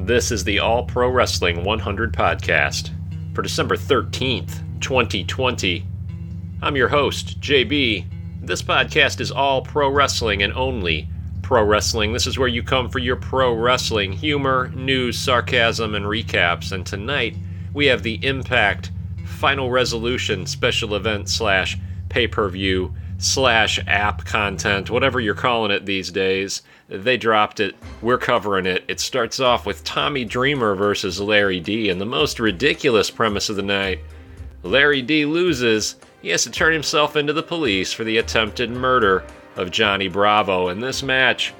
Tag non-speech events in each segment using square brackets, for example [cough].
This is the All Pro Wrestling 100 podcast for December 13th, 2020. I'm your host, JB. This podcast is all pro wrestling and only pro wrestling. This is where you come for your pro wrestling humor, news, sarcasm, and recaps. And tonight we have the Impact Final Resolution special event slash pay per view slash app content, whatever you're calling it these days. They dropped it. We're covering it. It starts off with Tommy Dreamer versus Larry D. And the most ridiculous premise of the night Larry D loses. He has to turn himself into the police for the attempted murder of Johnny Bravo. And this match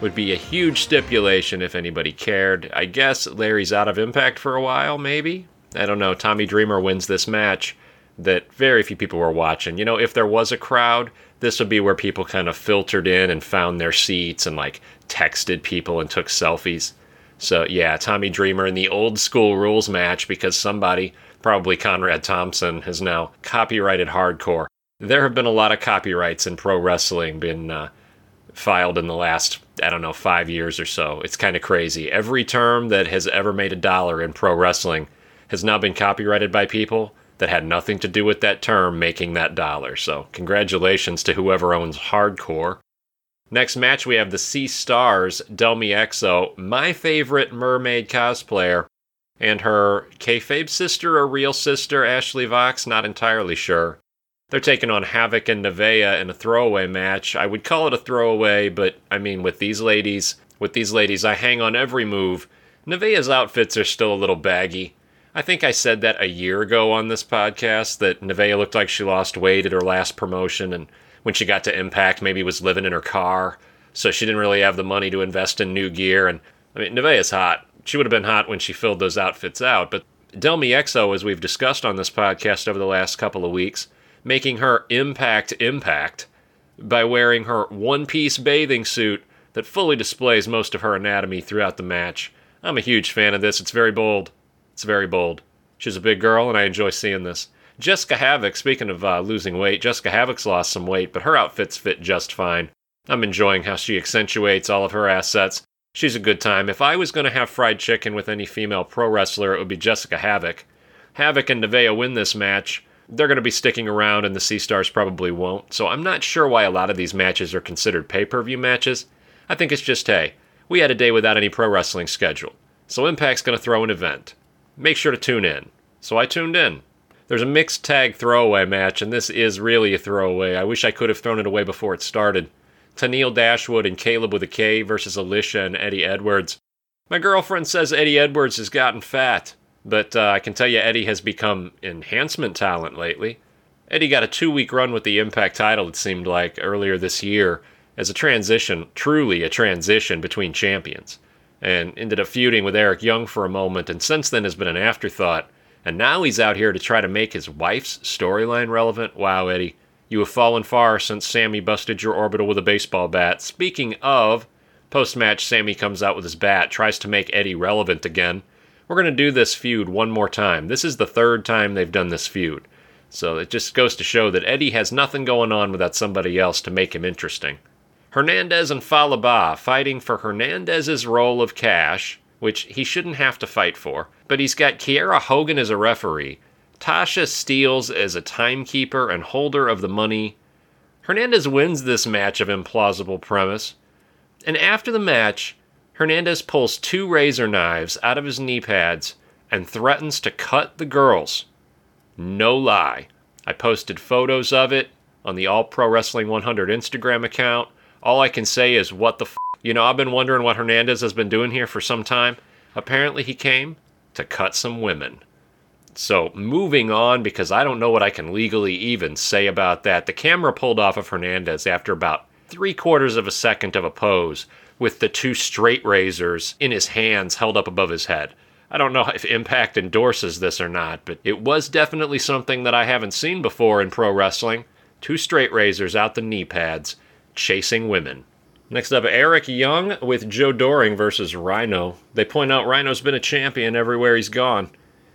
would be a huge stipulation if anybody cared. I guess Larry's out of impact for a while, maybe? I don't know. Tommy Dreamer wins this match that very few people were watching. You know, if there was a crowd, this would be where people kind of filtered in and found their seats and like texted people and took selfies. So, yeah, Tommy Dreamer in the old school rules match because somebody, probably Conrad Thompson, has now copyrighted hardcore. There have been a lot of copyrights in pro wrestling been uh, filed in the last, I don't know, five years or so. It's kind of crazy. Every term that has ever made a dollar in pro wrestling has now been copyrighted by people that had nothing to do with that term making that dollar. So, congratulations to whoever owns Hardcore. Next match, we have the Sea Stars, Delmi Exo, my favorite mermaid cosplayer, and her kayfabe sister or real sister, Ashley Vox, not entirely sure. They're taking on Havoc and Nevaeh in a throwaway match. I would call it a throwaway, but I mean, with these ladies, with these ladies, I hang on every move. Nevaeh's outfits are still a little baggy. I think I said that a year ago on this podcast that Nevaeh looked like she lost weight at her last promotion, and when she got to Impact, maybe was living in her car, so she didn't really have the money to invest in new gear. And I mean, Nevaeh's hot. She would have been hot when she filled those outfits out, but Delmi Exo, as we've discussed on this podcast over the last couple of weeks, making her impact impact by wearing her one piece bathing suit that fully displays most of her anatomy throughout the match. I'm a huge fan of this. It's very bold. It's very bold. She's a big girl, and I enjoy seeing this. Jessica Havoc, speaking of uh, losing weight, Jessica Havoc's lost some weight, but her outfits fit just fine. I'm enjoying how she accentuates all of her assets. She's a good time. If I was going to have fried chicken with any female pro wrestler, it would be Jessica Havoc. Havoc and Nevaeh win this match. They're going to be sticking around, and the Sea Stars probably won't. So I'm not sure why a lot of these matches are considered pay per view matches. I think it's just, hey, we had a day without any pro wrestling schedule. So Impact's going to throw an event make sure to tune in. So I tuned in. There's a mixed tag throwaway match, and this is really a throwaway. I wish I could have thrown it away before it started. Tennille Dashwood and Kaleb with a K versus Alisha and Eddie Edwards. My girlfriend says Eddie Edwards has gotten fat, but uh, I can tell you Eddie has become enhancement talent lately. Eddie got a two week run with the Impact title, it seemed like, earlier this year, as a transition, truly a transition between champions and ended up feuding with Eric Young for a moment, and since then has been an afterthought. And now he's out here to try to make his wife's storyline relevant. Wow, Eddie, you have fallen far since Sammy busted your orbital with a baseball bat. Speaking of, post match, Sammy comes out with his bat, tries to make Eddie relevant again. We're going to do this feud one more time. This is the third time they've done this feud. So it just goes to show that Eddie has nothing going on without somebody else to make him interesting. Hernandez and Fallah Bahh fighting for Hernandez's roll of Cash, which he shouldn't have to fight for, but he's got Kiera Hogan as a referee, Tasha Steelz as a timekeeper and holder of the money. Hernandez wins this match of implausible premise, and after the match, Hernandez pulls two razor knives out of his knee pads and threatens to cut the girls. No lie. I posted photos of it on the All Pro Wrestling 100 Instagram account. All I can say is, what the f? You know, I've been wondering what Hernandez has been doing here for some time. Apparently, he came to cut some women. So, moving on, because I don't know what I can legally even say about that, the camera pulled off of Hernandez after about three quarters of a second of a pose with the two straight razors in his hands held up above his head. I don't know [laughs] if Impact endorses this or not, but it was definitely something that I haven't seen before in pro wrestling. Two straight razors out the knee pads chasing women. Next up, Eric Young with Joe Doring versus Rhino. They point out Rhino's been a champion everywhere he's gone.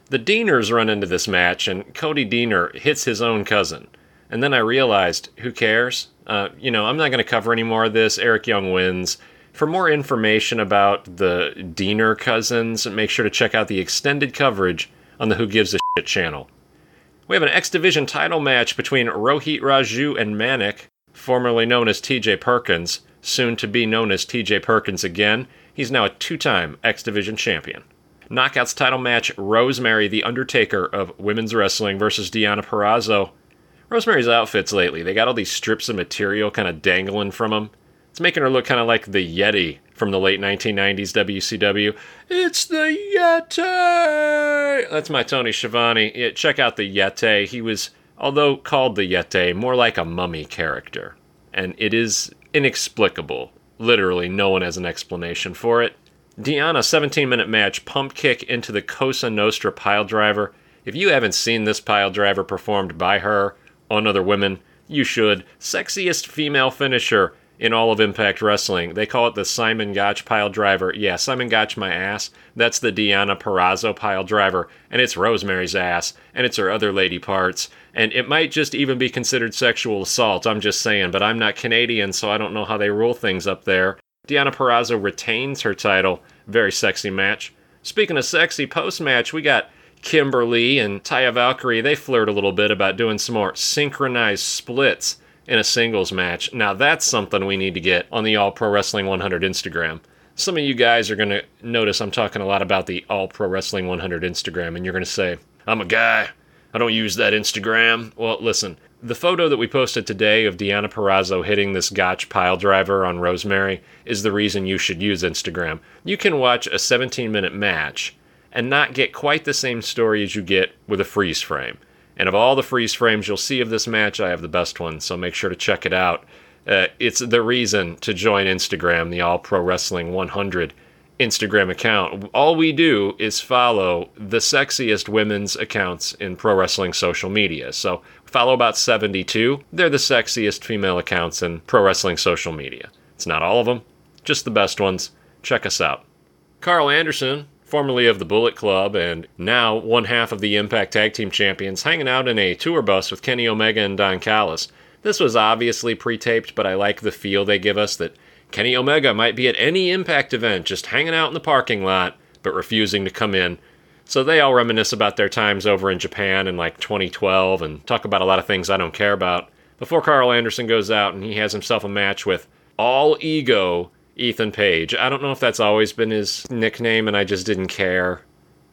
The Deaners run into this match, and Cody Deaner hits his own cousin. And then I realized, who cares? Uh, you know, I'm not going to cover any more of this. Eric Young wins. For more information about the Deaner cousins, make sure to check out the extended coverage on the Who Gives a Shit channel. We have an X Division title match between Rohit Raju and Manik, formerly known as TJ Perkins, soon to be known as TJ Perkins again. He's now a two time X Division champion. Knockouts title match Rosemary, the Undertaker of women's wrestling, versus Deonna Purrazzo. Rosemary's outfits lately, they got all these strips of material kind of dangling from them. It's making her look kind of like the Yeti from the late 1990s WCW. It's the Yeti! That's my Tony Schiavone. Yeah, check out the Yeti. He was, although called the Yeti, more like a mummy character. And it is inexplicable. Literally, no one has an explanation for it. Deonna, 17 minute match, pump kick into the Cosa Nostra pile driver. If you haven't seen this pile driver performed by her on other women, you should. Sexiest female finisher in all of Impact Wrestling. They call it the Simon Gotch pile driver. Yeah, Simon Gotch my ass. That's the Deonna Purrazzo pile driver, and it's Rosemary's ass, and it's her other lady parts. And it might just even be considered sexual assault, I'm just saying, but I'm not Canadian, so I don't know how they rule things up there. Deonna Purrazzo retains her title. Very sexy match. Speaking of sexy, post match, we got Kimber Lee and Taya Valkyrie. They flirt a little bit about doing some more synchronized splits in a singles match. Now, that's something we need to get on the All Pro Wrestling 100 Instagram. Some of you guys are going to notice I'm talking a lot about the All Pro Wrestling 100 Instagram, and you're going to say, I'm a guy. I don't use that Instagram. Well, listen, the photo that we posted today of Deonna Purrazzo hitting this Gotch pile driver on Rosemary is the reason you should use Instagram. You can watch a 17 minute match and not get quite the same story as you get with a freeze frame. And of all the freeze frames you'll see of this match, I have the best one, so make sure to check it out. Uh, it's the reason to join Instagram, the All Pro Wrestling 100 Instagram account. All we do is follow the sexiest women's accounts in pro wrestling social media. So follow about 72. They're the sexiest female accounts in pro wrestling social media. It's not all of them, just the best ones. Check us out. Karl Anderson, formerly of the Bullet Club and now one half of the Impact Tag Team Champions, hanging out in a tour bus with Kenny Omega and Don Callis. This was obviously pre taped, but I like the feel they give us that Kenny Omega might be at any Impact event just hanging out in the parking lot, but refusing to come in. So they all reminisce about their times over in Japan in like 2012 and talk about a lot of things I don't care about. Before Karl Anderson goes out and he has himself a match with All Ego Ethan Page. I don't know if that's always been his nickname and I just didn't care.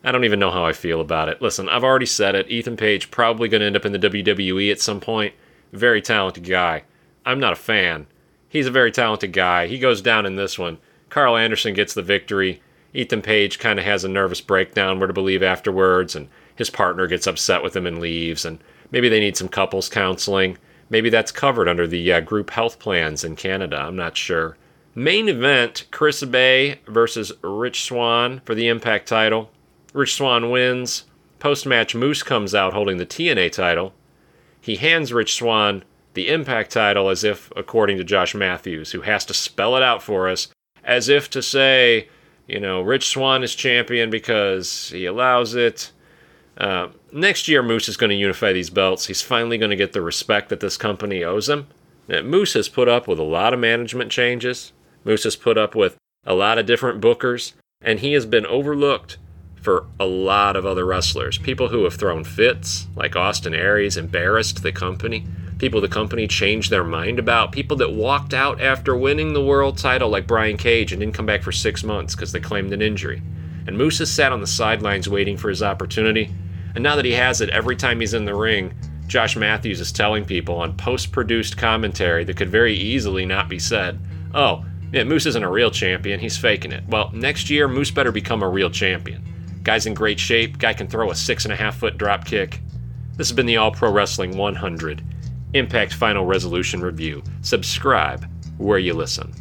I don't even know how I feel about it. Listen, I've already said it. Ethan Page probably going to end up in the WWE at some point. Very talented guy. I'm not a fan. He's a very talented guy. He goes down in this one. Karl Anderson gets the victory. Ethan Page kind of has a nervous breakdown, where to believe afterwards, and his partner gets upset with him and leaves. And maybe they need some couples counseling. Maybe that's covered under the uh, group health plans in Canada. I'm not sure. Main event Chris Bey versus Rich Swann for the Impact title. Rich Swann wins. Post match, Moose comes out holding the TNA title. He hands Rich Swann the Impact title as if, according to Josh Matthews, who has to spell it out for us, as if to say, you know, Rich Swann is champion because he allows it. Uh, next year, Moose is going to unify these belts. He's finally going to get the respect that this company owes him. Now, Moose has put up with a lot of management changes. Moose has put up with a lot of different bookers, and he has been overlooked for a lot of other wrestlers. People who have thrown fits, like Austin Aries, embarrassed the company people the company changed their mind about, people that walked out after winning the world title like Brian Cage and didn't come back for six months because they claimed an injury. And Moose has sat on the sidelines waiting for his opportunity. And now that he has it, every time he's in the ring, Josh Matthews is telling people on post produced commentary that could very easily not be said, oh, yeah, Moose isn't a real champion, he's faking it. Well, next year, Moose better become a real champion. Guy's in great shape, guy can throw a six and a half foot drop kick. This has been the All Pro Wrestling 100. Impact Final Resolution Review. Subscribe where you listen.